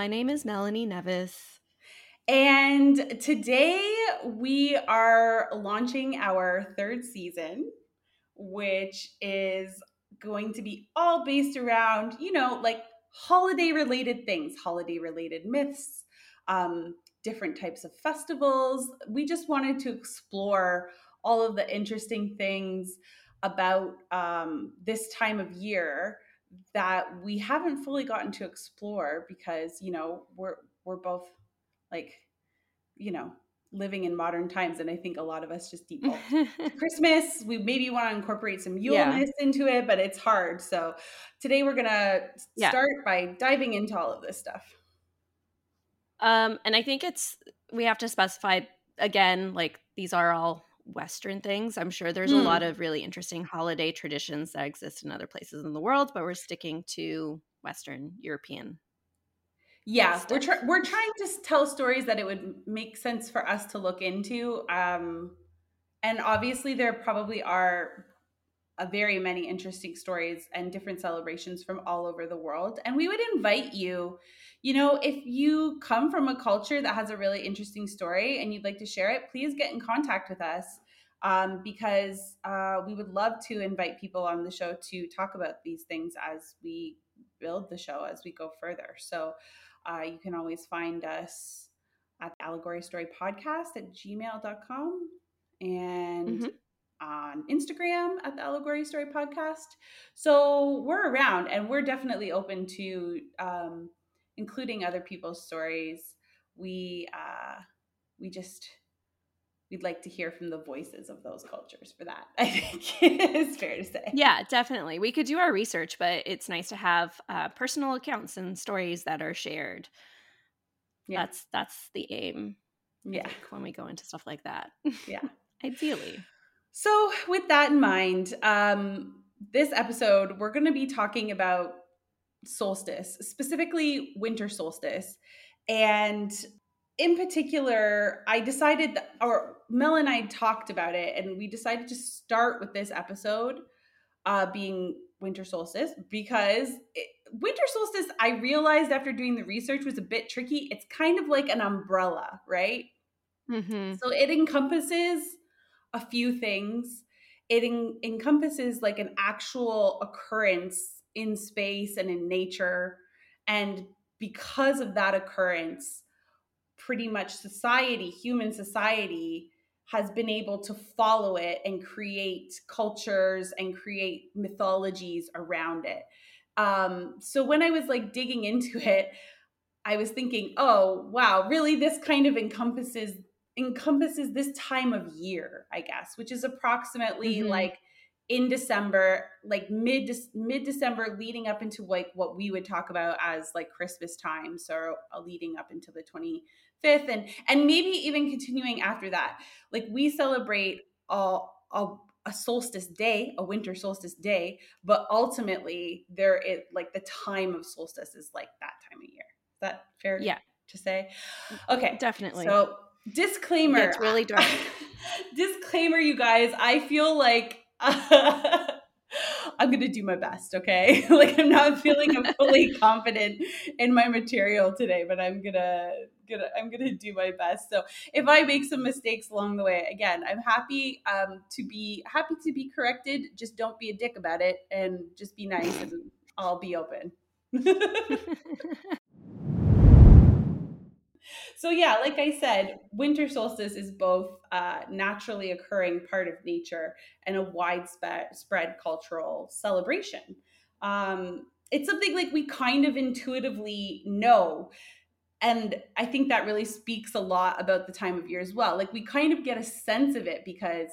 My name is Melanie Nevis. And today we are launching our third season, which is going to be all based around, you know, like holiday related things, holiday related myths, um, different types of festivals. We just wanted to explore all of the interesting things about um, this time of year that we haven't fully gotten to explore because you know we're we're both like you know living in modern times and i think a lot of us just default christmas we maybe want to incorporate some yuleness yeah. into it but it's hard so today we're gonna yeah. start by diving into all of this stuff um and i think it's we have to specify again like these are all Western things. I'm sure there's mm. a lot hmm. of really interesting holiday traditions that exist in other places in the world, but we're sticking to Western European. Yeah, stuff. we're tr- we're trying to tell stories that it would make sense for us to look into. Um, and obviously, there probably are a very many interesting stories and different celebrations from all over the world. And we would invite you, you know, if you come from a culture that has a really interesting story and you'd like to share it, please get in contact with us um, because uh, we would love to invite people on the show to talk about these things as we build the show as we go further. So uh, you can always find us at the Allegory Story Podcast at gmail.com and mm-hmm on Instagram at the Allegory Story Podcast. So we're around and we're definitely open to um, including other people's stories. We uh, we just we'd like to hear from the voices of those cultures for that. I think it's fair to say. Yeah, definitely. We could do our research, but it's nice to have uh, personal accounts and stories that are shared. Yeah. That's that's the aim. Yeah, when we go into stuff like that. Yeah, ideally. So, with that in mind, um, this episode, we're going to be talking about solstice, specifically winter solstice. And in particular, I decided, that, or Mel and I talked about it, and we decided to start with this episode uh, being winter solstice because it, winter solstice, I realized after doing the research, was a bit tricky. It's kind of like an umbrella, right? Mm-hmm. So it encompasses a few things. It en- encompasses like an actual occurrence in space and in nature. And because of that occurrence, pretty much society, human society, has been able to follow it and create cultures and create mythologies around it. Um, so when I was like digging into it, I was thinking, oh, wow, really, this kind of encompasses encompasses this time of year, I guess, which is approximately mm-hmm. like in December, like mid mid December, leading up into like what we would talk about as like Christmas time, so uh, leading up into the twenty fifth, and and maybe even continuing after that. Like we celebrate a, a a solstice day, a winter solstice day, but ultimately there is like the time of solstice is like that time of year. Is that fair? Yeah. To say, okay, definitely. So disclaimer it's really dark disclaimer you guys i feel like uh, i'm gonna do my best okay? Like i'm not feeling i'm fully confident in my material today but i'm gonna gonna i'm gonna do my best. So if i make some mistakes along the way again i'm happy um to be happy to be corrected. Just don't be a dick about it and just be nice and i'll be open so yeah, like I said, winter solstice is both a naturally occurring part of nature and a widespread cultural celebration. Um, it's something like we kind of intuitively know. And I think that really speaks a lot about the time of year as well. Like we kind of get a sense of it because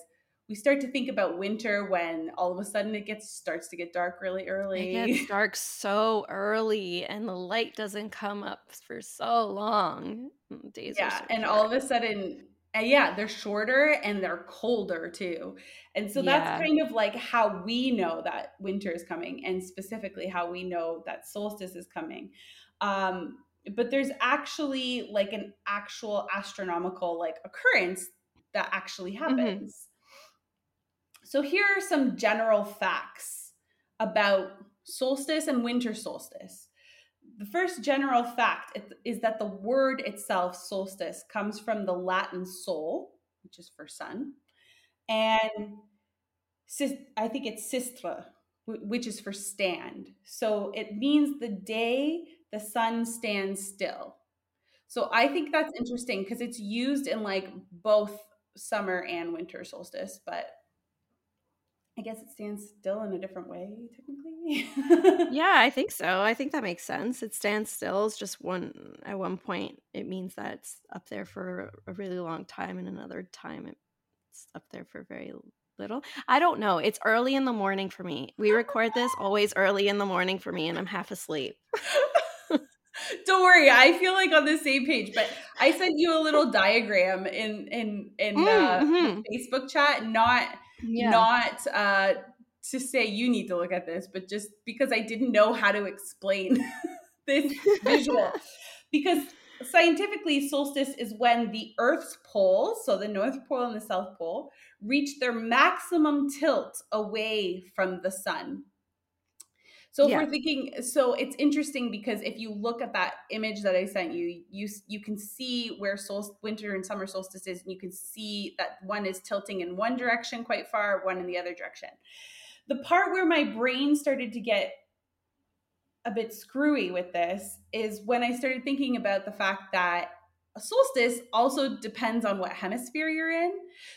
we start to think about winter when all of a sudden it gets starts to get dark really early. It gets dark so early and the light doesn't come up for so long. Mm, days yeah, so and all of a sudden yeah, they're shorter and they're colder too. And so that's yeah. kind of like how we know that winter is coming and specifically how we know that solstice is coming. Um, but there's actually like an actual astronomical like occurrence that actually mm-hmm. happens. Mm-hmm. So here are some general facts about solstice and winter solstice. The first general fact is that the word itself, solstice, comes from the Latin sol, which is for sun, and I think it's sistra, which is for stand. So it means the day the sun stands still. So I think that's interesting because it's used in like both summer and winter solstice, but I guess it stands still in a different way, technically. yeah, I think so. I think that makes sense. It stands still is just one at one point it means that it's up there for a really long time and another time it's up there for very little. I don't know. It's early in the morning for me. We record this always early in the morning for me and I'm half asleep. Don't worry, I feel like on the same page. But I sent you a little diagram in in in mm, uh, mm-hmm. Facebook chat, not yeah. not uh, to say you need to look at this, but just because I didn't know how to explain this visual. because scientifically, solstice is when the Earth's poles, so the North Pole and the South Pole, reach their maximum tilt away from the sun. So if yeah. we're thinking, so it's interesting because if you look at that image that I sent you, you you can see where sol- winter and summer solstice is, and you can see that one is tilting in one direction quite far, one in the other direction. The part where my brain started to get a bit screwy with this is when I started thinking about the fact that a solstice also depends on what hemisphere you're in.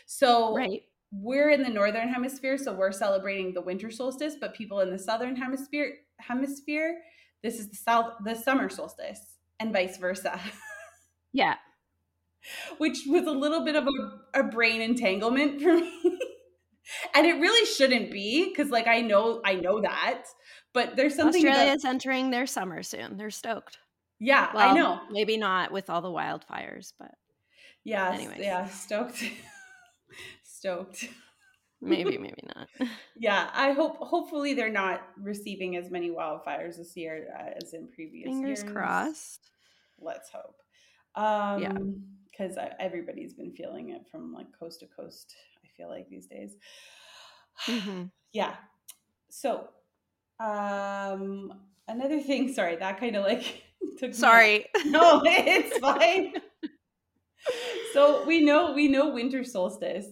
So right we're in the northern hemisphere so we're celebrating the winter solstice but people in the southern hemisphere hemisphere this is the south the summer solstice and vice versa. Yeah. Which was a little bit of a, a brain entanglement for me. And it really shouldn't be because like i know i know that but there's something australia's about, entering their summer soon. They're stoked. Yeah well, i know. maybe not with all the wildfires but yeah yeah stoked stoked. maybe, maybe not. yeah, I hope. Hopefully, they're not receiving as many wildfires this year uh, as in previous Fingers years. crossed. Let's hope. Um, yeah, because everybody's been feeling it from like coast to coast. I feel like these days. Mm-hmm. yeah. So, um, another thing. Sorry, that kind of like took. Sorry. Me, no, it's fine so we know we know winter solstice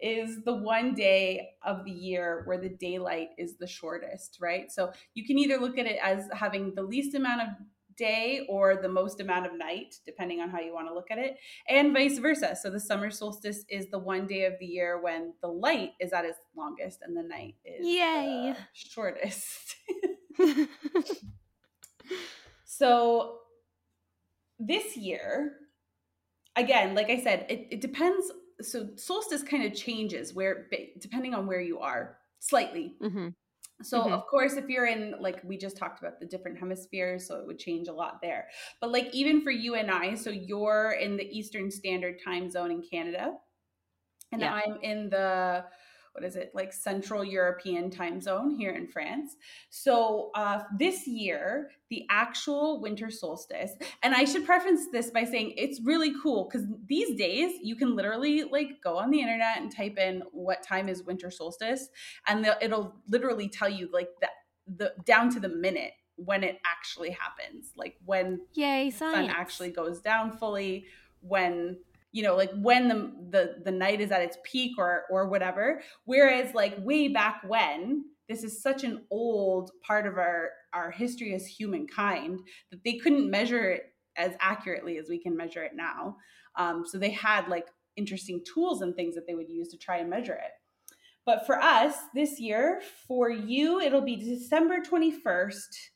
is the one day of the year where the daylight is the shortest, right? So you can either look at it as having the least amount of day or the most amount of night, depending on how you want to look at it, and vice versa. So the summer solstice is the one day of the year when the light is at its longest and the night is Yay. shortest. so this year again, like I said, it, it depends. So solstice kind of changes where, depending on where you are, slightly. Mm-hmm. So mm-hmm. of course, if you're in like we just talked about the different hemispheres, so it would change a lot there. But like even for you and I, so you're in the Eastern Standard Time Zone in Canada, and yeah. I'm in the what is it like Central European time zone here in France. So uh, this year, the actual winter solstice, and I should preface this by saying it's really cool because these days you can literally like go on the internet and type in what time is winter solstice, and it'll literally tell you like that the down to the minute when it actually happens, like when Yay, the sun actually goes down fully, when you know like when the, the the night is at its peak or or whatever. Whereas like way back when this is such an old part of our our history as humankind that they couldn't measure it as accurately as we can measure it now. Um, so they had like interesting tools and things that they would use to try and measure it. But for us this year for you it'll be december 21st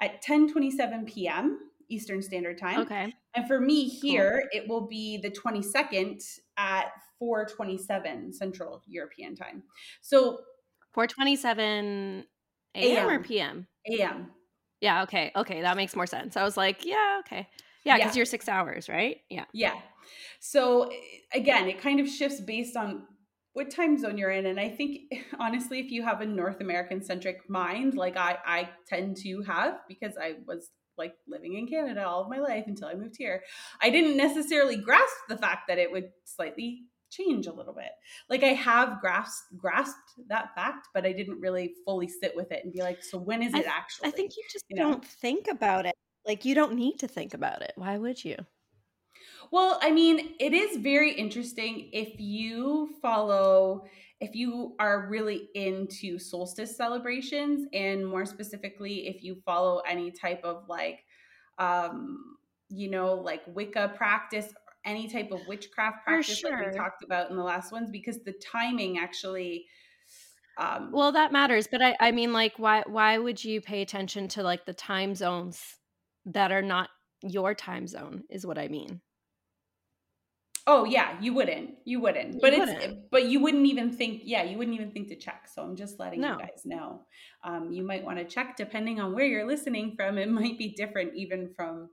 at 10 27 p.m eastern standard time. Okay and for me here, cool. it will be the 22nd at 427 Central European time. So 427 a.m. or p.m. a.m. Yeah, okay. Okay, that makes more sense. I was like, yeah, okay. Yeah, because yeah. you're six hours, right? Yeah. Yeah. So again, it kind of shifts based on what time zone you're in. And I think honestly, if you have a North American centric mind, like I, I tend to have because I was like living in Canada all of my life until I moved here. I didn't necessarily grasp the fact that it would slightly change a little bit. Like I have grasped grasped that fact, but I didn't really fully sit with it and be like, so when is it I, actually? I think you just you know? don't think about it. Like you don't need to think about it. Why would you? Well, I mean, it is very interesting if you follow, if you are really into solstice celebrations, and more specifically, if you follow any type of like, um, you know, like Wicca practice, any type of witchcraft practice sure. like we talked about in the last ones, because the timing actually. Um, well, that matters, but I, I mean, like, why, why would you pay attention to like the time zones that are not your time zone? Is what I mean. Oh yeah, you wouldn't. You wouldn't. But you it's wouldn't. but you wouldn't even think. Yeah, you wouldn't even think to check. So I'm just letting no. you guys know. Um, you might want to check depending on where you're listening from. It might be different even from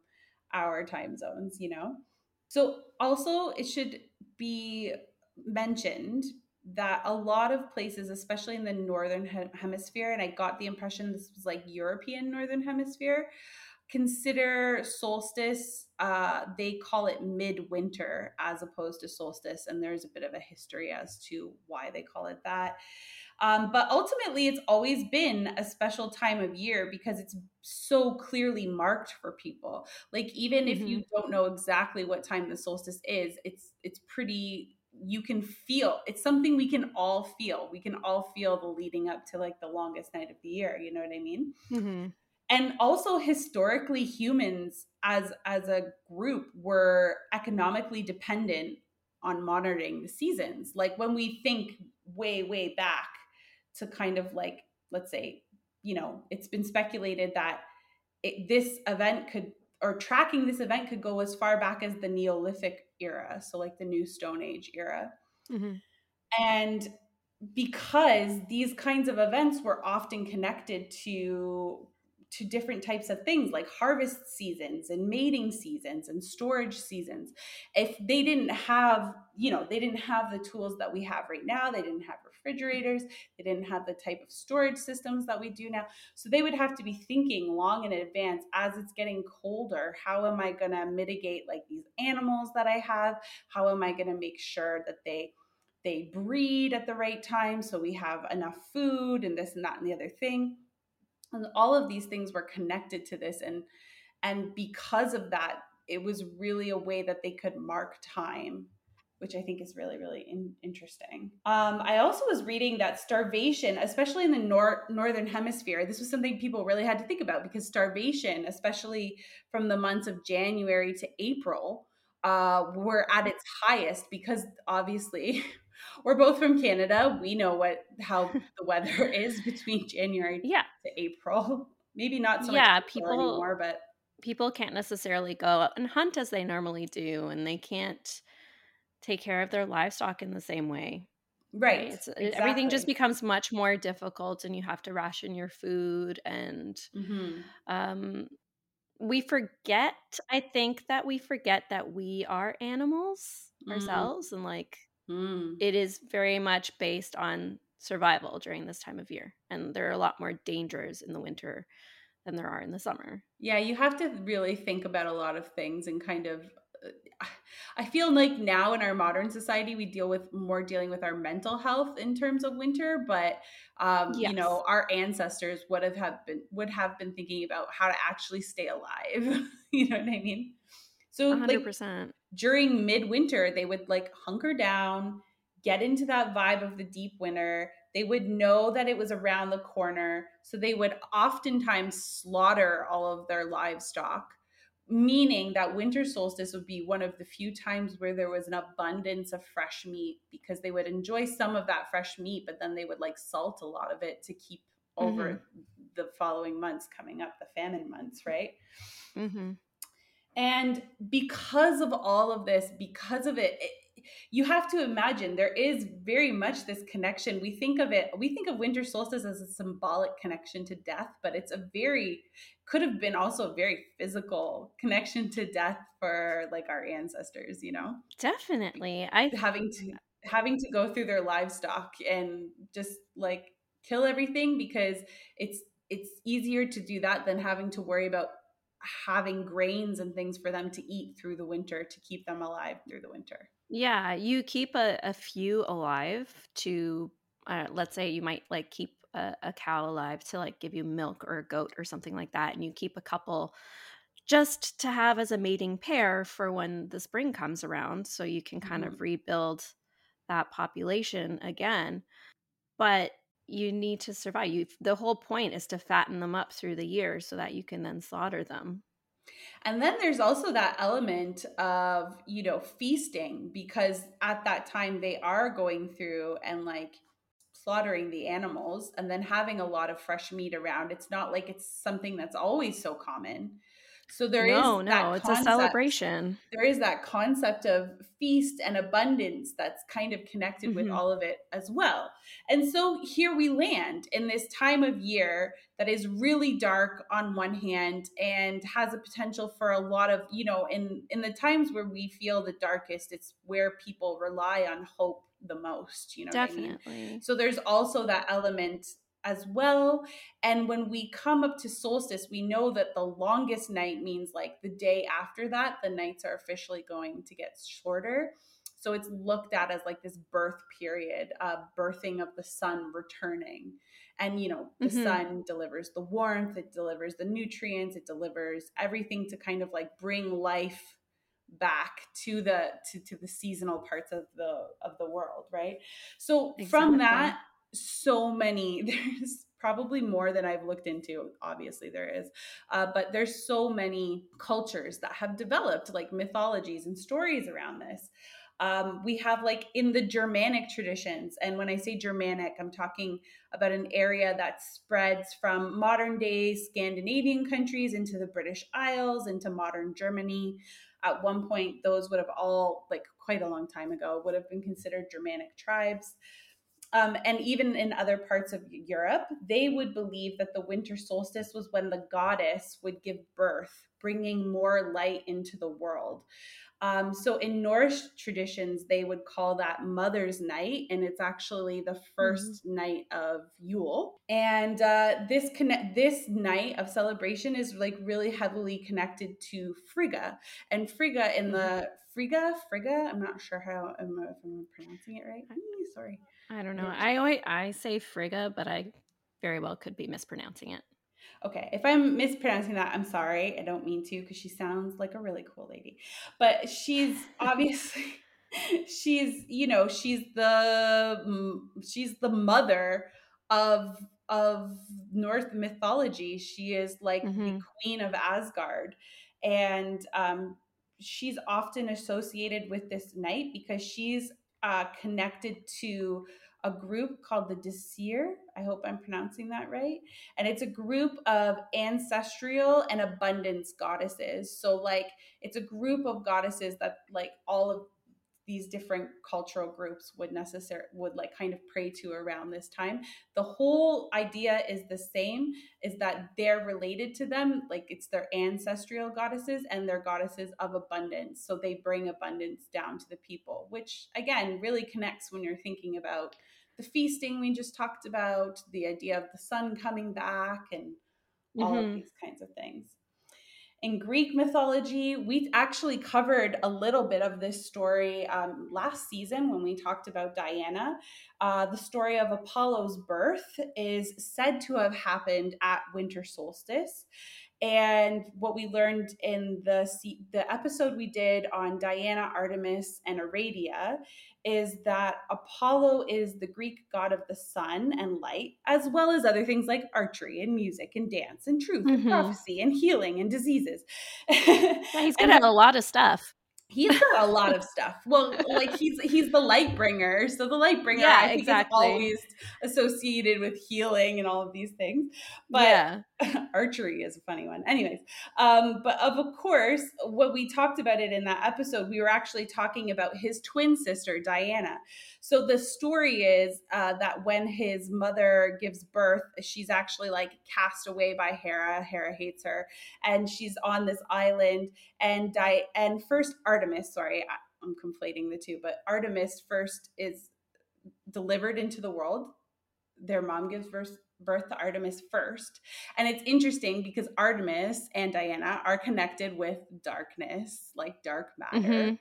our time zones. You know. So also, it should be mentioned that a lot of places, especially in the northern hemisphere, and I got the impression this was like European northern hemisphere, consider solstice uh, they call it midwinter as opposed to solstice and there's a bit of a history as to why they call it that um, but ultimately it's always been a special time of year because it's so clearly marked for people like even mm-hmm. if you mm-hmm. don't know exactly what time the solstice is it's it's pretty you can feel it's something we can all feel we can all feel the leading up to like the longest night of the year you know what i mean mm-hmm and also historically humans as as a group were economically dependent on monitoring the seasons like when we think way way back to kind of like let's say you know it's been speculated that it, this event could or tracking this event could go as far back as the neolithic era so like the new stone age era mm-hmm. and because these kinds of events were often connected to to different types of things like harvest seasons and mating seasons and storage seasons. If they didn't have you know they didn't have the tools that we have right now they didn't have refrigerators they didn't have the type of storage systems that we do now. So they would have to be thinking long in advance as it's getting colder how am i going to mitigate like these animals that i have? How am i going to make sure that they they breed at the right time so we have enough food and this and that and the other thing and all of these things were connected to this and and because of that it was really a way that they could mark time which i think is really really in- interesting. Um, i also was reading that starvation especially in the nor- northern hemisphere this was something people really had to think about because starvation especially from the months of january to april uh, were at its highest because obviously we're both from Canada. We know what how the weather is between January yeah. to April. Maybe not so yeah, much people anymore, but people can't necessarily go out and hunt as they normally do, and they can't take care of their livestock in the same way. Right. right? Exactly. Everything just becomes much more difficult, and you have to ration your food. And mm-hmm. um, we forget, I think that we forget that we are animals mm. ourselves, and like Mm. It is very much based on survival during this time of year. And there are a lot more dangers in the winter than there are in the summer. Yeah, you have to really think about a lot of things and kind of uh, I feel like now in our modern society we deal with more dealing with our mental health in terms of winter, but um, yes. you know our ancestors would have, have been would have been thinking about how to actually stay alive. you know what I mean? So 100%. Like, during midwinter, they would like hunker down, get into that vibe of the deep winter. They would know that it was around the corner. So they would oftentimes slaughter all of their livestock, meaning that winter solstice would be one of the few times where there was an abundance of fresh meat because they would enjoy some of that fresh meat, but then they would like salt a lot of it to keep over mm-hmm. the following months coming up, the famine months, right? Mm-hmm. And because of all of this, because of it, it, you have to imagine there is very much this connection. We think of it, we think of winter solstice as a symbolic connection to death, but it's a very, could have been also a very physical connection to death for like our ancestors, you know? Definitely. I having to having to go through their livestock and just like kill everything because it's it's easier to do that than having to worry about having grains and things for them to eat through the winter to keep them alive through the winter. Yeah, you keep a, a few alive to, uh, let's say you might like keep a, a cow alive to like give you milk or a goat or something like that, and you keep a couple just to have as a mating pair for when the spring comes around, so you can kind Mhm. of rebuild that population again. But you need to survive. You the whole point is to fatten them up through the year so that you can then slaughter them. And then there's also that element of, you know, feasting because at that time they are going through and like slaughtering the animals and then having a lot of fresh meat around. It's not like it's something that's always so common. So there is No, no, that it's a celebration. there is that concept of feast and abundance that's kind of connected with Mhm. all of it as well. And so here we land in this time of year that is really dark on one hand and has a potential for a lot of, you know, in in the times where we feel the darkest, it's where people rely on hope the most, you know what I mean? Definitely. So there's also that element as well. And when we come up to solstice, we know that the longest night means like the day after that, the nights are officially going to get shorter. So it's looked at as like this birth period, uh, birthing of the sun returning. And, you know, the Mhm. sun delivers the warmth, it delivers the nutrients, it delivers everything to kind of like bring life back to the to, to the seasonal parts of the of the world right so from that so many there's probably more than i've looked into obviously there is uh, but there's so many cultures that have developed like mythologies and stories around this. Um, we have like in the germanic traditions and when i say germanic i'm talking about an area that spreads from modern day scandinavian countries into the british isles into modern germany. At one point those would have all like quite a long time ago would have been considered germanic tribes um, and even in other parts of Europe, they would believe that the winter solstice was when the goddess would give birth, bringing more light into the world. Um, so in Norse traditions, they would call that Mother's Night, and it's actually the 1st mm-hmm. night of Yule. And uh, this connect this night of celebration is like really heavily connected to Frigga, and Frigga in the Frigga, Frigga. I'm not sure how I'm, if I'm pronouncing it right. Sorry. I don't know. I always I say Frigga, but I very well could be mispronouncing it. Okay, if I'm mispronouncing that, I'm sorry. I don't mean to because she sounds like a really cool lady. But she's obviously she's, you know, she's the she's the mother of of Norse mythology. She is like mm-hmm. the queen of Asgard. And um she's often associated with this night because she's uh, connected to a group called the Dísir. I hope I'm pronouncing that right. And it's a group of ancestral and abundance goddesses. So, like, it's a group of goddesses that, like, all of these different cultural groups would necessarily would like kind of pray to around this time. The whole idea is the same is that they're related to them like it's their ancestral goddesses and their goddesses of abundance. So they bring abundance down to the people which again really connects when you're thinking about the feasting we just talked about the idea of the sun coming back and all mm-hmm. of these kinds of things in Greek mythology, we actually covered a little bit of this story um, last season when we talked about Diana. Uh, the story of Apollo's birth is said to have happened at winter solstice. And what we learned in the the episode we did on Diana, Artemis, and Aradia is that Apollo is the Greek god of the sun and light, as well as other things like archery and music and dance and truth mm-hmm. and prophecy and healing and diseases. yeah, he's good at a lot of stuff he's got a lot of stuff. Well, like he's he's the light bringer. So the light bringer yeah, I think exactly. is always associated with healing and all of these things. But yeah. archery is a funny one. Anyways, um, but of course, what we talked about it in that episode, we were actually talking about his twin sister, Diana. So the story is uh, that when his mother gives birth, she's actually like cast away by Hera. Hera hates her, and she's on this island. And Di- and first Artemis, sorry, I'm conflating the two, but Artemis first is delivered into the world. Their mom gives birth birth to Artemis first. And it's interesting because Artemis and Diana are connected with darkness, like dark matter. Mm-hmm.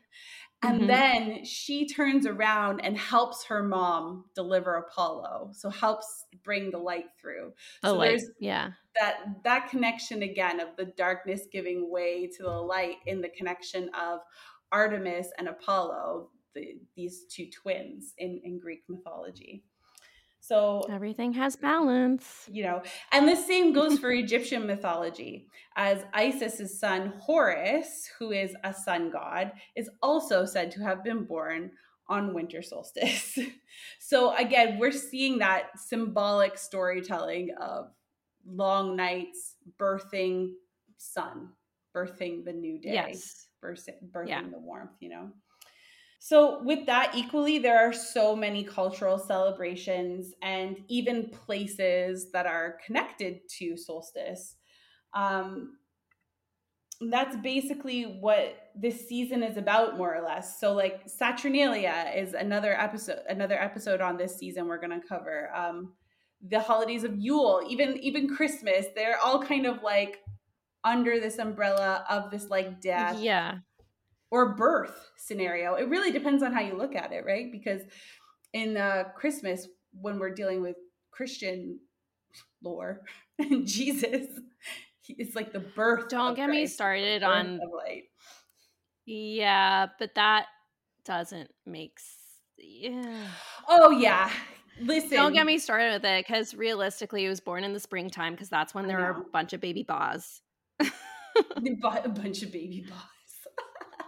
And mm-hmm. then she turns around and helps her mom deliver Apollo. So helps bring the light through. The so light. there's yeah. that that connection again of the darkness giving way to the light in the connection of Artemis and Apollo, the, these two twins in, in Greek mythology. So everything has balance. You know, and the same goes for Egyptian mythology, as Isis's son Horus, who is a sun god, is also said to have been born on winter solstice. so again, we're seeing that symbolic storytelling of long nights, birthing sun, birthing the new day, yes. birthing, birthing yeah. the warmth, you know. So, with that, equally, there are so many cultural celebrations and even places that are connected to solstice. Um, that's basically what this season is about, more or less. So, like Saturnalia is another episode, another episode on this season we're going to cover. Um, the holidays of Yule, even even Christmas, they're all kind of like under this umbrella of this like death. Yeah or birth scenario. It really depends on how you look at it, right? Because in uh, Christmas, when we're dealing with Christian lore and Jesus, it's like the birth. Don't get Christ, me started on light. Yeah, but that doesn't make. Yeah. Oh yeah. Listen. Don't get me started with it because realistically, he was born in the springtime because that's when there are a bunch of baby boss. a bunch of baby boss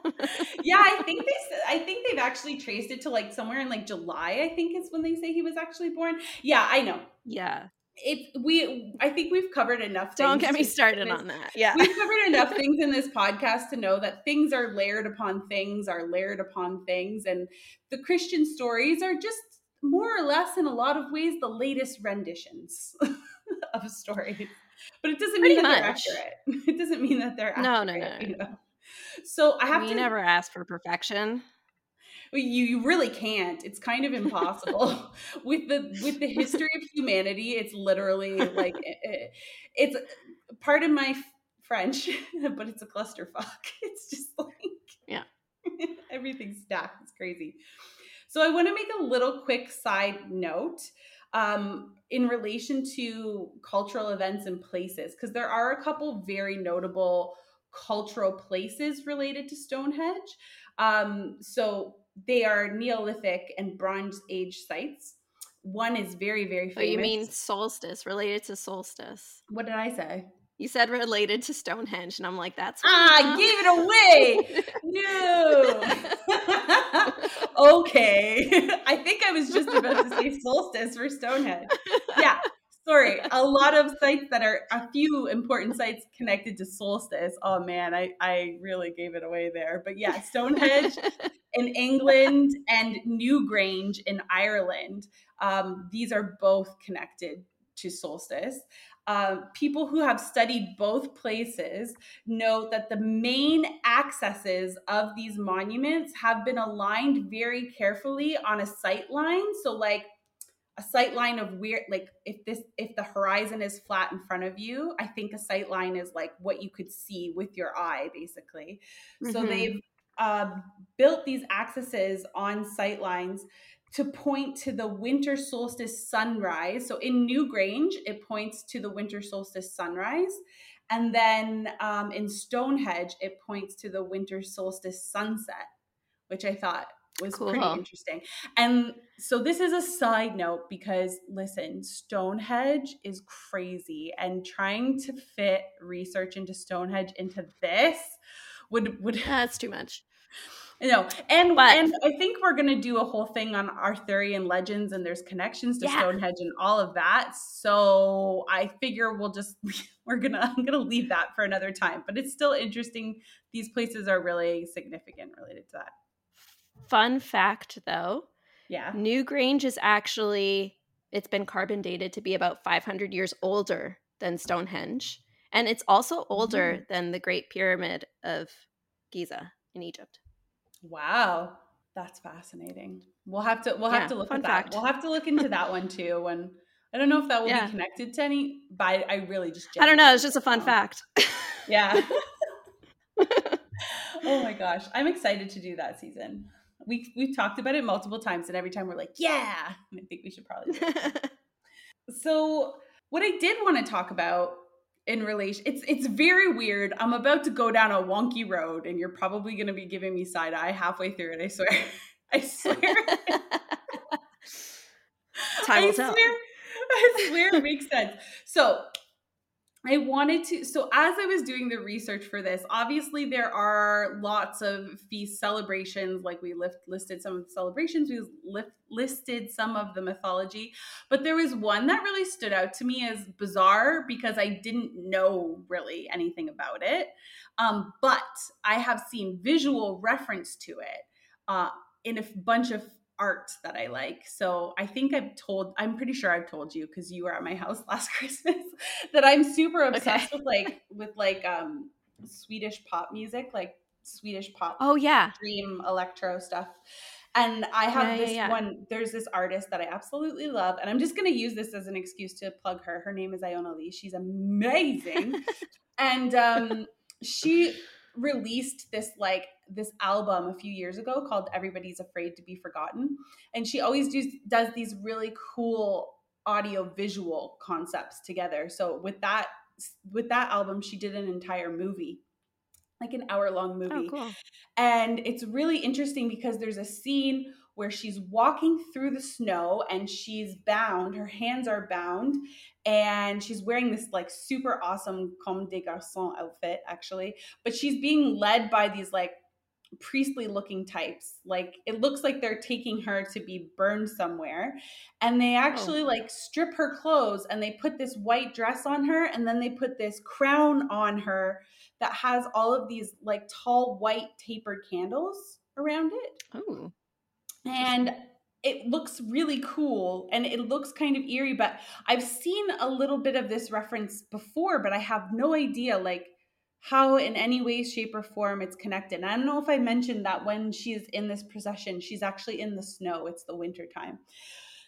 yeah, I think they I think they've actually traced it to like somewhere in like July, I think is when they say he was actually born. Yeah, I know. Yeah. It we I think we've covered enough Don't get me started on that. Yeah. We've covered enough things in this podcast to know that things are layered upon things are layered upon things and the Christian stories are just more or less in a lot of ways the latest renditions of stories. But it doesn't Pretty mean that much. they're accurate. It doesn't mean that they're accurate. No, no, no. You know? So I have we to. never ask for perfection. You you really can't. It's kind of impossible with the with the history of humanity. It's literally like it, it's part of my French, but it's a clusterfuck. It's just like yeah, everything's stacked. It's crazy. So I want to make a little quick side note um, in relation to cultural events and places because there are a couple very notable cultural places related to Stonehenge. Um, so they are Neolithic and Bronze Age sites. One is very, very famous. Oh, you mean solstice, related to solstice. What did I say? You said related to Stonehenge, and I'm like, that's ah, I gave it away. no. okay. I think I was just about to say solstice for Stonehenge. Yeah sorry a lot of sites that are a few important sites connected to solstice. Oh man i i really gave it away there. But yeah stonehenge in england and newgrange in ireland um, these are both connected to solstice. Um, people who have studied both places note that the main axes of these monuments have been aligned very carefully on a sight line. So, like a sight line of weird like if this if the horizon is flat in front of you i think a sight line is like what you could see with your eye basically. Mm-hmm. so they've uh, built these axes on sight lines to point to the winter solstice sunrise. So in newgrange it points to the winter solstice sunrise. And then um, in stonehenge it points to the winter solstice sunset which i thought was cool. pretty interesting. And so this is a side note because listen, Stonehenge is crazy and trying to fit research into Stonehenge into this would would that's too much. No, and but, and I think we're gonna do a whole thing on Arthurian legends and there's connections to yeah. Stonehenge and all of that. So I figure we'll just we're gonna I'm gonna leave that for another time. But it's still interesting. These places are really significant related to that. Fun fact though. Yeah. Newgrange is actually it's been carbon dated to be about 500 years older than Stonehenge and it's also older mm. than the Great Pyramid of Giza in Egypt. Wow. That's fascinating. We'll have to we'll have to look at that. We'll have to look into that one too when I don't know if that will yeah. be connected to any, but I, I really just. I don't know. It's just a fun fact. Yeah. oh my gosh, I'm excited to do that season. We we've talked about it multiple times, and every time we're like, yeah. I think we should probably. so, what I did want to talk about in relation it's it's very weird. I'm about to go down a wonky road and you're probably going to be giving me side eye halfway through it i swear. I swear. Time will I tell. swear, i swear it makes sense. So I wanted to, so as I was doing the research for this, obviously there are lots of feast celebrations, like we lift, listed some of the celebrations, we lift, listed some of the mythology, but there was one that really stood out to me as bizarre because I didn't know really anything about it. Um, but I have seen visual reference to it uh, in a bunch of art that I like. So I think I've told, I'm pretty sure I've told you because you were at my house last Christmas that I'm super obsessed okay. with like, with like, um, Swedish pop music, like Swedish pop. Oh yeah. Dream electro stuff. And I have yeah, this yeah, yeah. one, there's this artist that I absolutely love. And I'm just going to use this as an excuse to plug her. Her name is Iona Lee. She's amazing. and um, she released this like this album a few years ago called Everybody's Afraid to Be Forgotten. And she always does, does these really cool audio visual concepts together. So with that with that album she did an entire movie like an hour long movie. Oh, cool. And it's really interesting because there's a scene where she's walking through the snow and she's bound, her hands are bound, and she's wearing this like super awesome Comme des Garçons outfit, actually. But she's being led by these like priestly looking types. Like it looks like they're taking her to be burned somewhere. And they actually oh. like strip her clothes and they put this white dress on her and then they put this crown on her that has all of these like tall white tapered candles around it. Oh. And it looks really cool and it looks kind of eerie, but I've seen a little bit of this reference before, but I have no idea like how in any way shape or form it's connected. And i don't know if i mentioned that when she's in this procession she's actually in the snow. It's the winter time.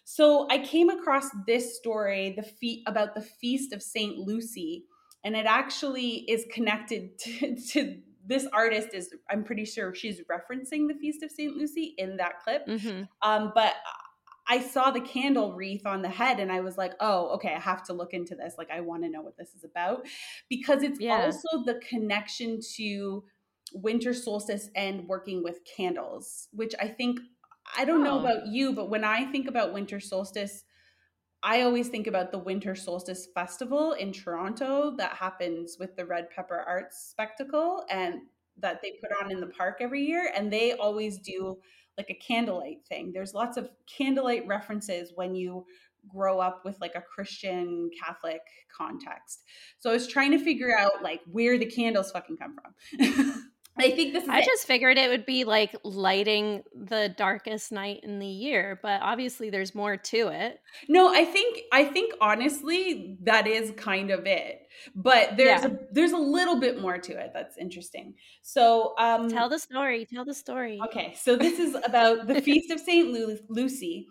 So i came across this story the fe- about the feast of saint lucy and it actually is connected to, to this artist is i'm pretty sure she's referencing the feast of saint lucy in that clip mm-hmm. um, but I saw the candle wreath on the head and I was like, oh, okay, I have to look into this. Like, I want to know what this is about because it's yeah. also the connection to winter solstice and working with candles, which I think, I don't oh. know about you, but when I think about winter solstice, I always think about the Winter Solstice Festival in Toronto that happens with the Red Pepper Arts Spectacle and that they put on in the park every year. And they always do like a candlelight thing. There's lots of candlelight references when you grow up with like a Christian Catholic context. So I was trying to figure out like where the candles fucking come from. I think this I it. just figured it would be like lighting the darkest night in the year, but obviously there's more to it. No, I think I think honestly that is kind of it. But there's yeah. a there's a little bit more to it that's interesting. So, um Tell the story, tell the story. Okay, so this is about the feast of St. Lu- Lucy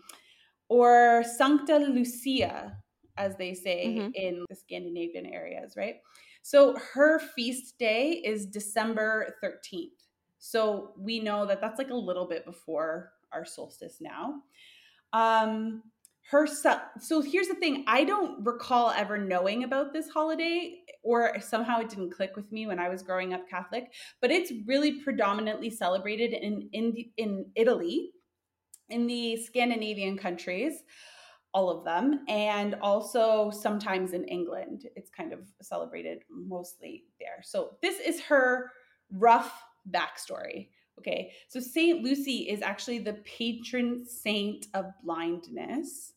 or Sancta Lucia as they say mm-hmm. in the Scandinavian areas, right? So her feast day is December 13th. So we know that that's like a little bit before our solstice now. Um, her so here's the thing I don't recall ever knowing about this holiday or somehow it didn't click with me when I was growing up Catholic, but it's really predominantly celebrated in in, in Italy, in the Scandinavian countries all of them, and also sometimes in England. It's kind of celebrated mostly there. So this is her rough backstory. Okay, so Saint Lucy is actually the patron saint of blindness,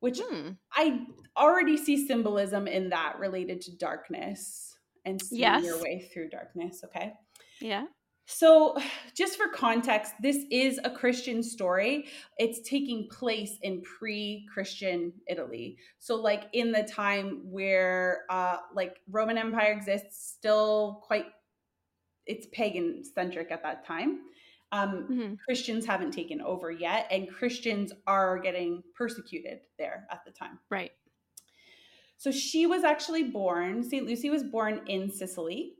which hmm. I already see symbolism in that related to darkness and seeing yes. your way through darkness. Okay. Yeah. So, just for context, this is a Christian story. It's taking place in pre-Christian Italy. So, like in the time where, uh, like Roman Empire exists, still quite it's pagan centric at that time. Um, mm-hmm. Christians haven't taken over yet, and Christians are getting persecuted there at the time. Right. So she was actually born, St. Lucy was born in Sicily.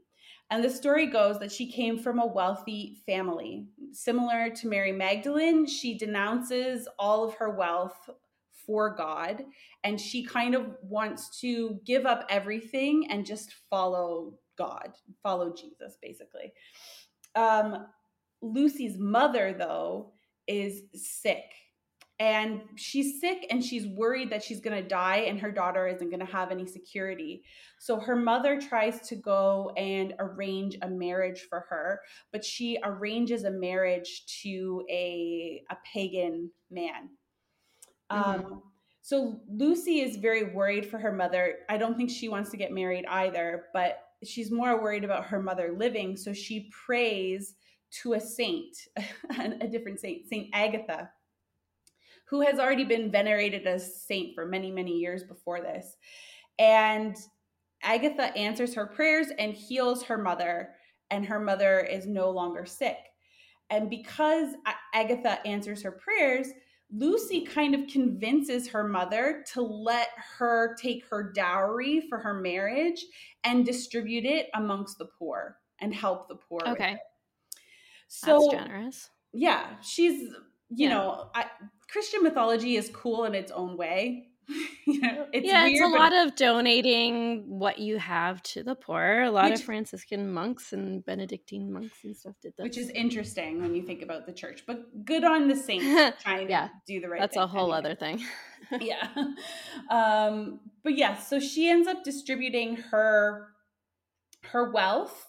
And the story goes that she came from a wealthy family. Similar to Mary Magdalene, she denounces all of her wealth for God and she kind of wants to give up everything and just follow God, follow Jesus, basically. Um, Lucy's mother, though, is sick and she's sick and she's worried that she's going to die and her daughter isn't going to have any security. So her mother tries to go and arrange a marriage for her, but she arranges a marriage to a a pagan man. Mm-hmm. Um, so Lucy is very worried for her mother. I don't think she wants to get married either, but she's more worried about her mother living. So she prays to a saint, a different saint, Saint Agatha who has already been venerated as a saint for many, many years before this. And Agatha answers her prayers and heals her mother, and her mother is no longer sick. And because Agatha answers her prayers, Lucy kind of convinces her mother to let her take her dowry for her marriage and distribute it amongst the poor and help the poor. Okay. So That's generous. Yeah, she's you yeah. know, I, Christian mythology is cool in its own way. you know, it's yeah, weird, it's a lot of donating what you have to the poor. A lot which, of Franciscan monks and Benedictine monks and stuff did that, which is interesting when you think about the church. But good on the saints trying yeah, to do the right. Thing. That's thing. a whole anyway. other thing. yeah, um, but yeah, so she ends up distributing her her wealth,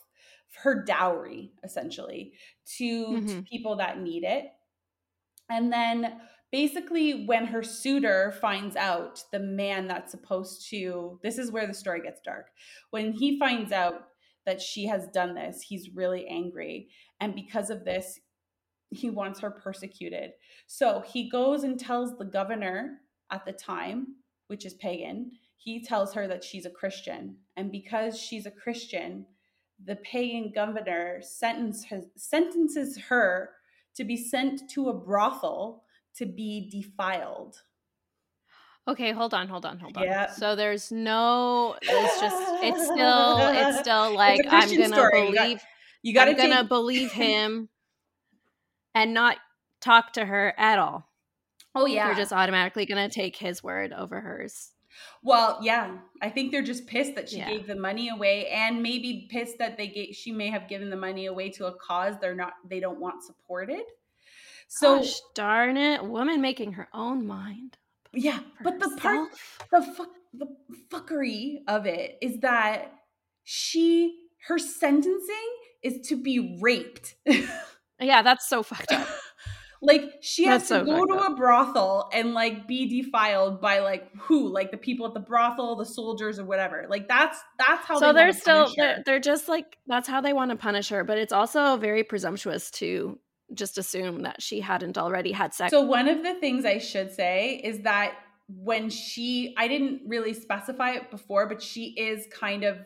her dowry, essentially, to, mm-hmm. to people that need it, and then basically when her suitor finds out the man that's supposed to this is where the story gets dark. When he finds out that she has done this he's really angry. And because of this he wants her persecuted. So he goes and tells the governor at the time which is pagan he tells her that she's a christian. And because she's a christian the pagan governor sentences, sentences her to be sent to a brothel to be defiled. Okay, hold on, hold on, hold on. Yeah. So there's no it's just it's still it's still like it's I'm gonna story. believe you got, you I'm take... gonna believe him and not talk to her at all. Oh yeah. You're just automatically gonna take his word over hers. Well, yeah. I think they're just pissed that she yeah. gave the money away and maybe pissed that they gave she may have given the money away to a cause they're not they don't want supported. So Gosh, darn it, woman making her own mind. Yeah, but herself. the part, the fuck, the fuckery of it is that she, her sentencing is to be raped. yeah, that's so fucked up. like she has to so go to up. a brothel and like be defiled by like who like the people at the brothel the soldiers or whatever like that's that's how so they are still they're, they're just like that's how they want to punish her but it's also very presumptuous to just assume that she hadn't already had sex. So one of the things I should say is that when she I didn't really specify it before, but she is kind of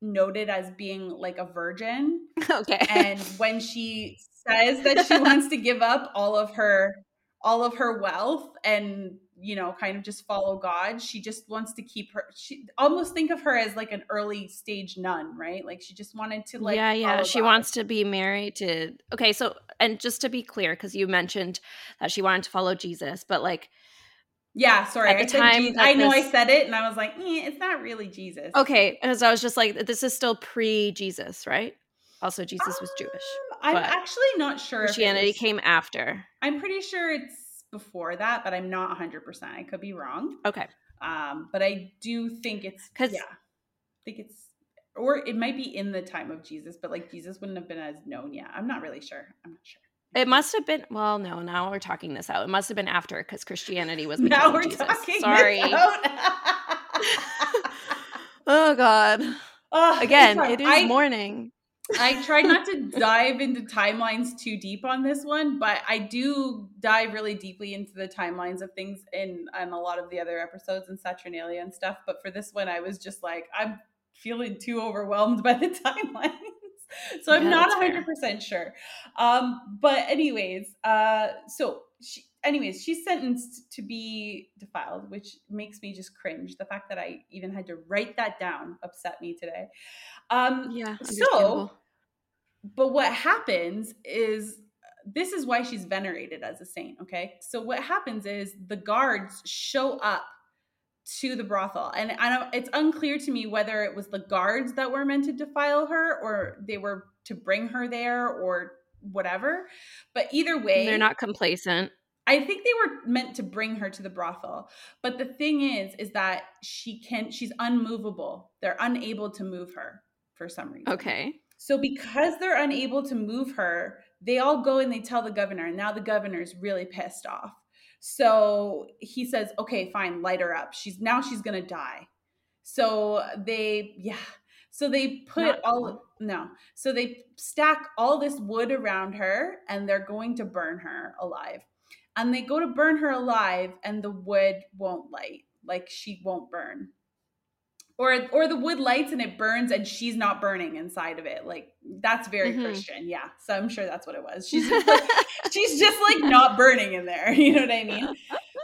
noted as being like a virgin. Okay. And when she says that she wants to give up all of her all of her wealth and you know kind of just follow god she just wants to keep her she almost think of her as like an early stage nun right like she just wanted to like yeah yeah she god. wants to be married to okay so and just to be clear because you mentioned that she wanted to follow jesus but like yeah, sorry. At the I time, I know this, I said it, and I was like, eh, "It's not really Jesus." Okay, because I was just like, "This is still pre-Jesus, right?" Also, Jesus um, was Jewish. I'm actually not sure. Christianity was, came after. I'm pretty sure it's before that, but I'm not 100. percent I could be wrong. Okay. Um, but I do think it's because yeah, I think it's or it might be in the time of Jesus, but like Jesus wouldn't have been as known yet. I'm not really sure. I'm not sure. It must have been. Well, no. Now we're talking this out. It must have been after because Christianity was. Now we're Jesus. talking. Sorry. oh God. Oh, Again, it is I, morning. I tried not to dive into timelines too deep on this one, but I do dive really deeply into the timelines of things in, in a lot of the other episodes and Saturnalia and stuff. But for this one, I was just like, I'm feeling too overwhelmed by the timelines. so I'm yeah, not 100 percent sure. Um, but anyways, uh, so she, anyways, she's sentenced to be defiled, which makes me just cringe. The fact that I even had to write that down upset me today. Um, yeah. So, but what happens is this is why she's venerated as a saint. Okay. So what happens is the guards show up to the brothel and I know it's unclear to me whether it was the guards that were meant to defile her or they were to bring her there or whatever. But either way, they're not complacent. I think they were meant to bring her to the brothel. But the thing is, is that she can, she's unmovable. They're unable to move her for some reason. Okay. So because they're unable to move her, they all go and they tell the governor. And now the governor's really pissed off. So he says, okay, fine, light her up. She's now she's gonna die. So they, yeah. So they put Not all no. So they stack all this wood around her and they're going to burn her alive and they go to burn her alive and the wood won't light like she won't burn or or the wood lights and it burns and she's not burning inside of it. Like that's very mm-hmm. christian. Yeah. So i'm sure that's what it was. She's just like, she's just like not burning in there. You know what i mean?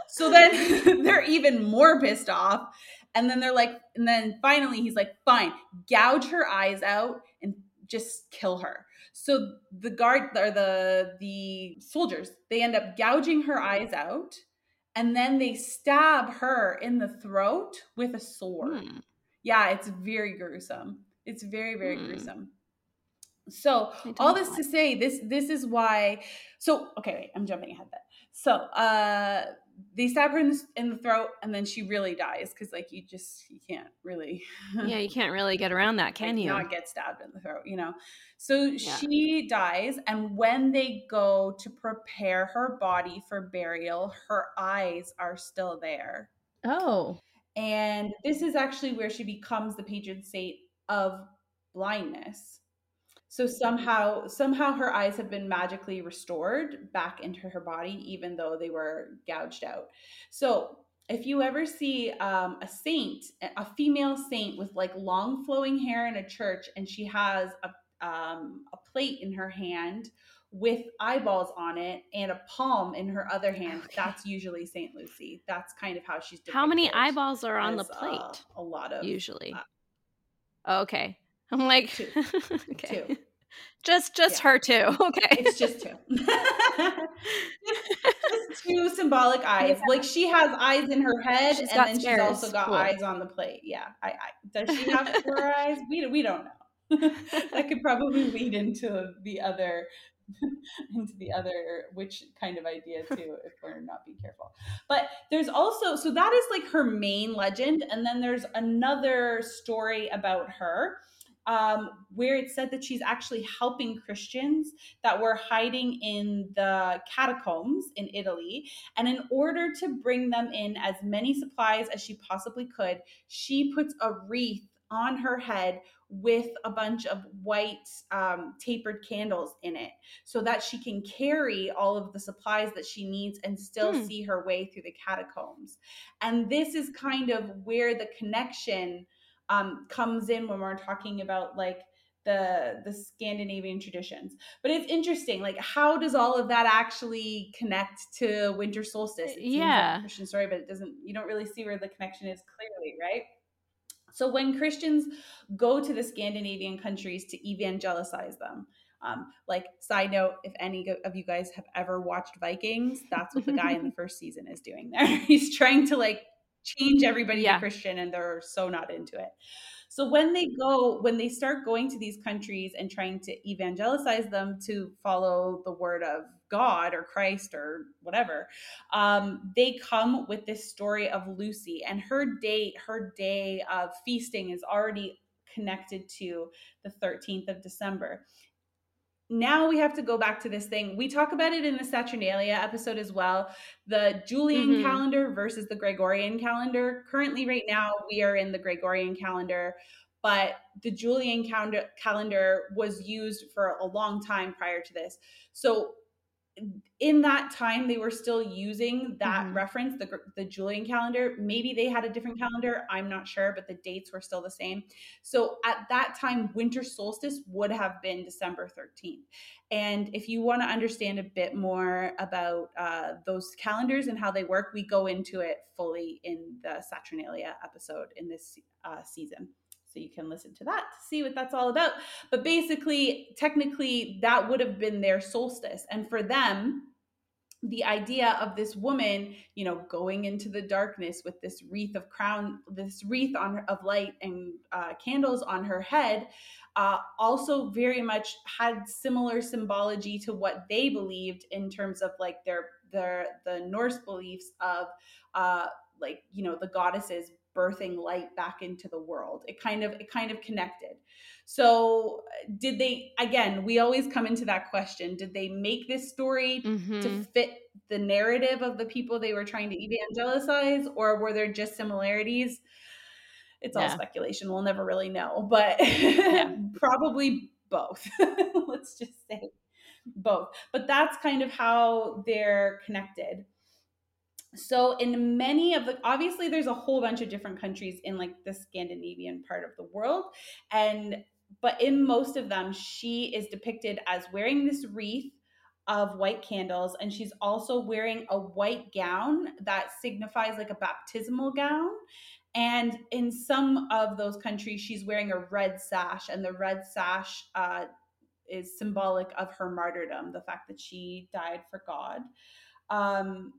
So then they're even more pissed off. And then they're like and then finally he's like fine gouge her eyes out and just kill her. So the guard or the the soldiers, they end up gouging her eyes out and then they stab her in the throat with a sword. Hmm. Yeah, it's very gruesome. It's very very hmm. gruesome. So all this to say, this this is why. So okay, wait, I'm jumping ahead. Then so uh, they stab her in the, in the throat and then she really dies because like you just you can't really yeah you can't really get around that can like, you not get stabbed in the throat you know so yeah. she dies and when they go to prepare her body for burial her eyes are still there oh and this is actually where she becomes the patron saint of blindness. So somehow somehow her eyes have been magically restored back into her body even though they were gouged out. So if you ever see um, a saint a female saint with like long flowing hair in a church and she has a, um, a plate in her hand with eyeballs on it and a palm in her other hand okay. that's usually saint lucy that's kind of how she's how many eyeballs are on the plate uh, a lot of usually uh, okay I'm like, two. okay. Two. Just just yeah. her too. Okay. It's just two. just two symbolic eyes. Like she has eyes in her head she's and then she's also got cool. eyes on the plate. Yeah. I, I does she have four eyes? We we don't know. that could probably lead into the other into the other which kind of idea too if we're not being careful but there's also so that is like her main legend and then there's another story about her um, where it said that she's actually helping Christians that were hiding in the catacombs in Italy. And in order to bring them in as many supplies as she possibly could, she puts a wreath on her head with a bunch of white um, tapered candles in it so that she can carry all of the supplies that she needs and still hmm. see her way through the catacombs. And this is kind of where the connection um, comes in when we're talking about like the the Scandinavian traditions. But it's interesting, like how does all of that actually connect to winter solstice? It yeah, like Christian story, but it doesn't. You don't really see where the connection is clearly, right? So when Christians go to the Scandinavian countries to evangelize them, um, like side note, if any of you guys have ever watched Vikings, that's what the guy in the first season is doing there. He's trying to like change everybody yeah. to Christian and they're so not into it. So when they go, when they start going to these countries and trying to evangelize them to follow the word of God or Christ or whatever, um, they come with this story of Lucy and her date, her day of feasting is already connected to the 13th of December now we have to go back to this thing. We talk about it in the Saturnalia episode as well. The Julian mm-hmm. calendar versus the Gregorian calendar. Currently, right now, we are in the Gregorian calendar, but the Julian calendar, calendar was used for a long time prior to this. So in that time they were still using that mm-hmm. reference the, the julian calendar. Maybe they had a different calendar i'm not sure but the dates were still the same. So at that time winter solstice would have been december 13th and if you want to understand a bit more about uh, those calendars and how they work we go into it fully in the saturnalia episode in this uh, season so you can listen to that to see what that's all about. But basically, technically, that would have been their solstice. And for them, the idea of this woman, you know, going into the darkness with this wreath of crown, this wreath on of light and uh, candles on her head, uh, also very much had similar symbology to what they believed in terms of like their their the Norse beliefs of uh, like you know the goddesses birthing light back into the world. It kind of it kind of connected. So did they again we always come into that question did they make this story mm-hmm. to fit the narrative of the people they were trying to evangelize or were there just similarities? It's yeah. all speculation. We'll never really know but yeah. probably both. Let's just say both. But that's kind of how they're connected so in many of the obviously there's a whole bunch of different countries in like the Scandinavian part of the world and but in most of them she is depicted as wearing this wreath of white candles and she's also wearing a white gown that signifies like a baptismal gown. And in some of those countries she's wearing a red sash and the red sash uh, is symbolic of her martyrdom the fact that she died for god. Um,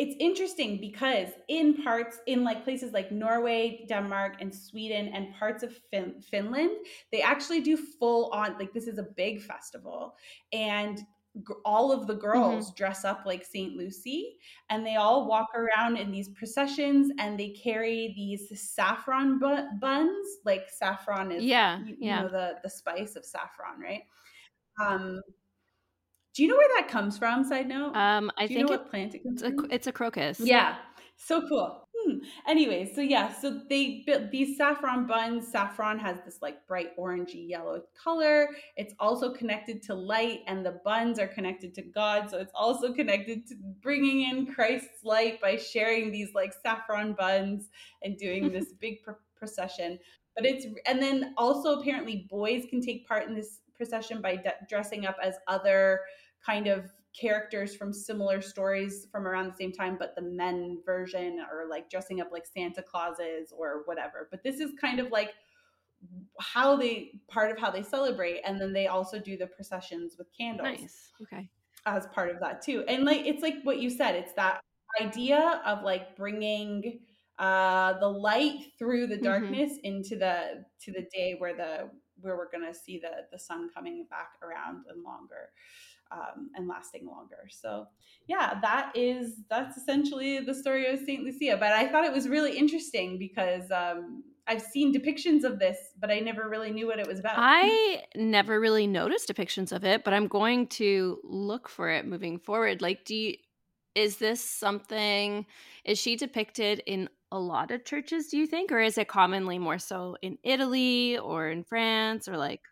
it's interesting because in parts in like places like Norway, Denmark, and Sweden, and parts of fin- Finland, they actually do full on like this is a big festival, and g- all of the girls mm-hmm. dress up like Saint Lucy, and they all walk around in these processions, and they carry these saffron bu- buns. Like saffron is yeah, you, yeah. you know the the spice of saffron, right? Um, do you know where that comes from? Side note. Um, I think what plant it comes it's from? A, it's a crocus. Yeah, so cool. Hmm. Anyway, so yeah, so they built these saffron buns. Saffron has this like bright orangey yellow color. It's also connected to light, and the buns are connected to God. So it's also connected to bringing in Christ's light by sharing these like saffron buns and doing this big procession. But it's and then also apparently boys can take part in this procession by de- dressing up as other kind of characters from similar stories from around the same time, but the men version or like dressing up like Santa Clauses or whatever. But this is kind of like how they part of how they celebrate. And then they also do the processions with candles. Nice. Okay. As part of that too. And like it's like what you said, it's that idea of like bringing uh the light through the mm-hmm. darkness mm-hmm. into the to the day where the where we're going to see the the sun coming back around and longer um, and lasting longer. So yeah, that is that's essentially the story of Saint Lucia. But I thought it was really interesting because um, I've seen depictions of this, but I never really knew what it was about. I never really noticed depictions of it, but I'm going to look for it moving forward. Like, do you, is this something? Is she depicted in a lot of churches? Do you think, or is it commonly more so in Italy or in France or like?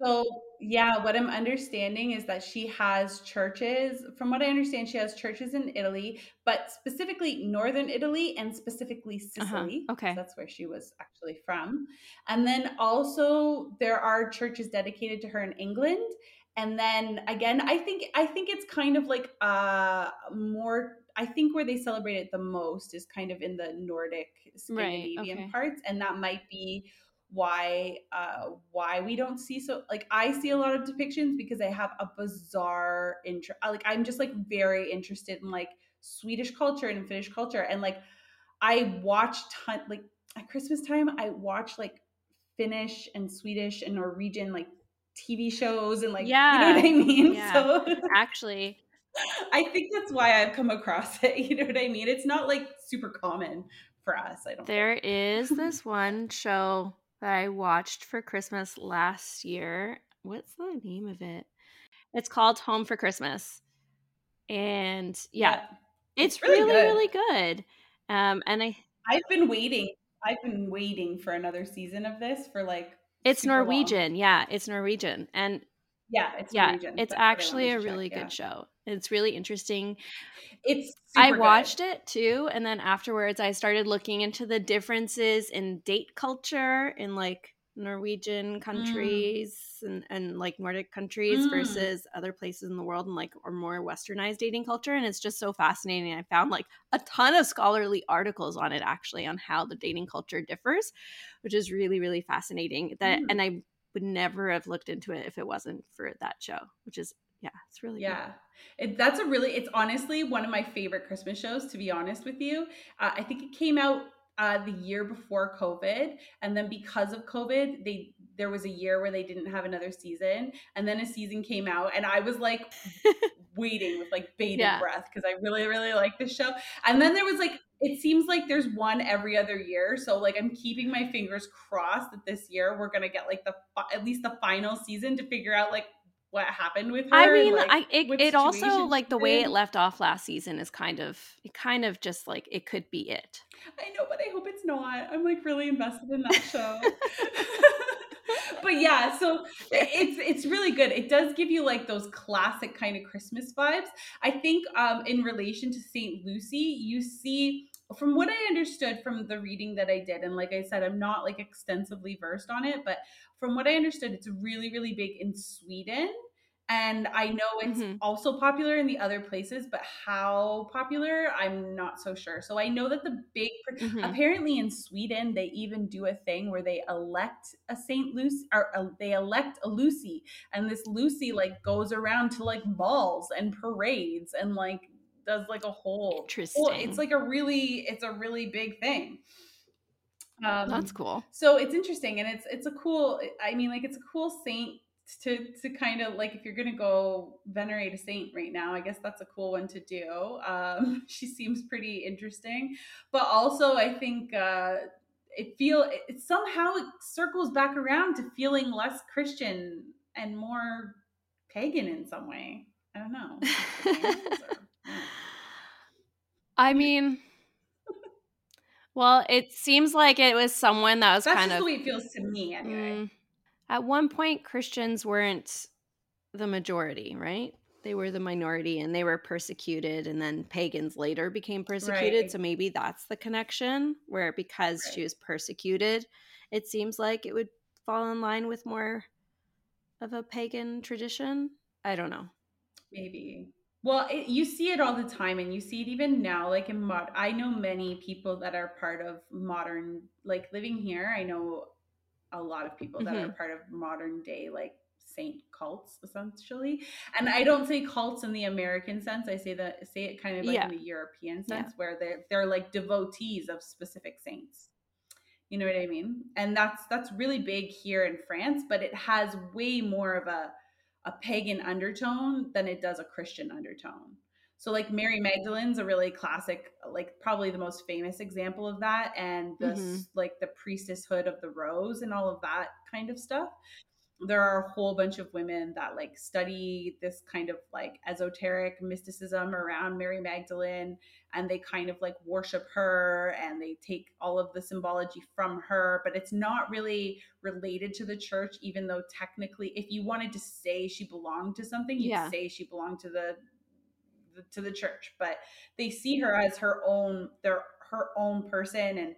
So, yeah, what I'm understanding is that she has churches. From what I understand, she has churches in Italy, but specifically northern Italy and specifically uh-huh, Sicily. Uh-huh. Okay. That's where she was actually from. And then also there are churches dedicated to her in England. And then again, I think I think it's kind of like uh more I think where they celebrate it the most is kind of in the Nordic Scandinavian right, okay. parts and that might be why uh why we don't see so like I see a lot of depictions because I have a bizarre interest like I'm just like very interested in like Swedish culture and Finnish culture and like I watch ton like at Christmas time I watch like Finnish and Swedish and Norwegian like TV shows and like yeah. you know what I mean yeah. so actually I think that's why I've come across it you know what I mean it's not like super common for us I don't There think. is this one show that I watched for Christmas last year. What's the name of it? It's called Home for Christmas. And yeah, yeah it's, it's, really, really good. really good. Um, and I I've been waiting. I've been waiting for another season of this for like It's Norwegian. Long. Yeah, it's Norwegian. And Yeah, it's yeah, it's actually a really check, good yeah. show. It's really interesting. It's I watched good. it too, and then afterwards I started looking into the differences in date culture in like Norwegian mm. countries mm. and, and like Nordic countries mm. versus other places in the world and like or more westernized dating culture. And it's just so fascinating. I found like a ton of scholarly articles on it actually on how the dating culture differs, which is really, really fascinating. That mm. and I would never have looked into it if it wasn't for that show, which is yeah, it's really yeah. It, that's a really it's honestly one of my favorite Christmas shows. To be honest with you, uh, I think it came out uh, the year before COVID, and then because of COVID, they there was a year where they didn't have another season, and then a season came out, and I was like waiting with like bated yeah. breath because I really really like this show, and then there was like it seems like there's one every other year. So like I'm keeping my fingers crossed that this year we're gonna get like the at least the final season to figure out like what happened with her. I mean, like, I it, it also like the way it left off last season is kind of it kind of just like it could be it. I know, but I hope it's not. I'm like really invested in that show. but yeah, so it's it's really good. It does give you like those classic kind of Christmas vibes. I think um in relation to St. Lucy, you see from what I understood from the reading that I did, and like I said, I'm not like extensively versed on it, but from what I understood, it's really, really big in Sweden. And I know it's mm-hmm. also popular in the other places, but how popular, I'm not so sure. So I know that the big, mm-hmm. apparently in Sweden, they even do a thing where they elect a Saint Lucy, or a, they elect a Lucy, and this Lucy like goes around to like balls and parades and like does like a whole interesting. It's like a really it's a really big thing. Um, That's cool. So it's interesting, and it's it's a cool. I mean, like it's a cool saint to to kind of like if you're gonna go venerate a saint right now, I guess that's a cool one to do. Um, she seems pretty interesting, but also I think uh, it feel it somehow it circles back around to feeling less Christian and more pagan in some way. I don't know. I mean, well, it seems like it was someone that was That's kind of the way it feels to me, anyway. Mm, at one point, Christians weren't the majority, right? They were the minority and they were persecuted, and then pagans later became persecuted. Right. So maybe that's the connection where because right. she was persecuted, it seems like it would fall in line with more of a pagan tradition. I don't know. Maybe. Well, it, you see it all the time, and you see it even now. Like in mod, I know many people that are part of modern, like living here. I know a lot of people that mm-hmm. are part of modern day, like saint cults, essentially. And I don't say cults in the American sense. I say that say it kind of like yeah. in the European sense, yeah. where they're they're like devotees of specific saints. You know what I mean? And that's that's really big here in France, but it has way more of a a pagan undertone than it does a Christian undertone. So like Mary Magdalene's a really classic, like probably the most famous example of that, and the mm-hmm. like the priestesshood of the rose and all of that kind of stuff there are a whole bunch of women that like study this kind of like esoteric mysticism around Mary Magdalene and they kind of like worship her and they take all of the symbology from her but it's not really related to the church even though technically if you wanted to say she belonged to something you'd yeah. say she belonged to the, the to the church but they see her as her own their her own person and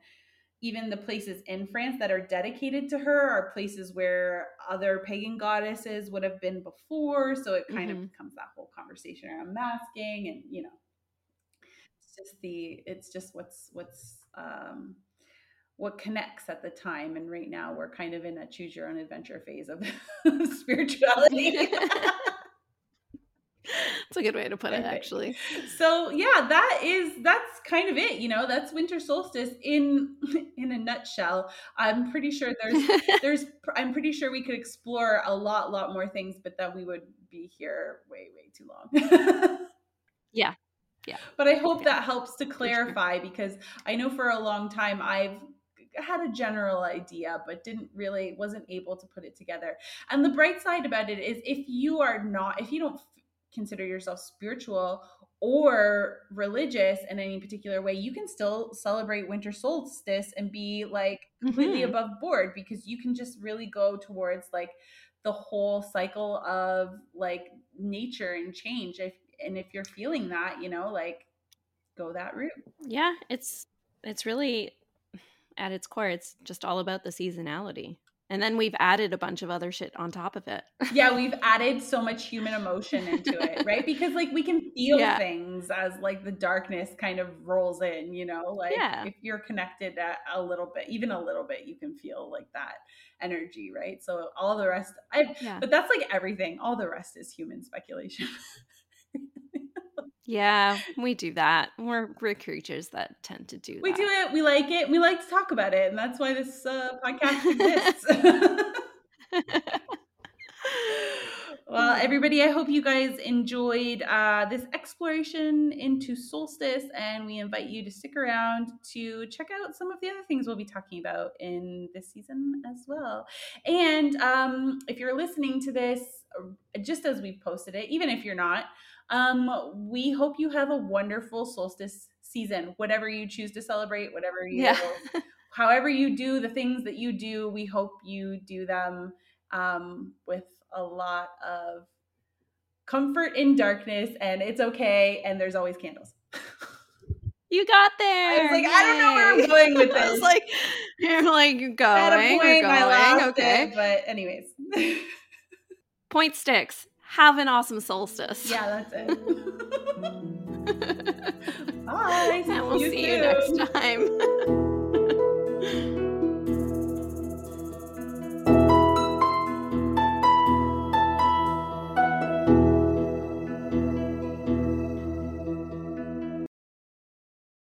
even the places in France that are dedicated to her are places where other pagan goddesses would have been before. So it kind mm-hmm. of becomes that whole conversation around masking and, you know, it's just the, it's just what's, what's, um, what connects at the time. And right now we're kind of in a choose your own adventure phase of spirituality. It's a good way to put it, actually. So yeah, that is that's kind of it. You know, that's winter solstice in in a nutshell. I'm pretty sure there's there's I'm pretty sure we could explore a lot lot more things, but that we would be here way way too long. yeah. Yeah. But I hope yeah. that helps to clarify because I know for a long time I've had a general idea but didn't really wasn't able to put it together and the bright side about it is if you are not if you don't consider yourself spiritual or religious in any particular way, you can still celebrate winter solstice and be like completely mm-hmm. above board because you can just really go towards like the whole cycle of like nature and change. If and if you're feeling that, you know, like go that route. Yeah, it's it's really at its core, it's just all about the seasonality. And then we've added a bunch of other shit on top of it. yeah, we've added so much human emotion into it, right? Because like we can feel yeah. things as like the darkness kind of rolls in, you know? Like yeah. if you're connected a little bit, even a little bit, you can feel like that energy, right? So all the rest I yeah. but that's like everything. All the rest is human speculation. Yeah, we do that. We're, we're creatures that tend to do we that. do it. We like it. We like to talk about it. And that's why this uh, podcast exists. well, everybody, I hope you guys enjoyed uh, this exploration into solstice. And we invite you to stick around to check out some of the other things we'll be talking about in this season as well. And um, if you're listening to this uh, just as we posted it, even if you're not, um, we hope you have a wonderful solstice season, whatever you choose to celebrate, whatever you, yeah. however you do the things that you do. We hope you do them um, with a lot of comfort in darkness, and it's okay. And there's always candles. You got there. I was like, Yay. I don't know where I'm going with this. I was like, you're like going, At a point, you're going. okay. It, but anyways, point sticks. Have an awesome solstice. Yeah, that's it. Bye. And we'll see, see you next time.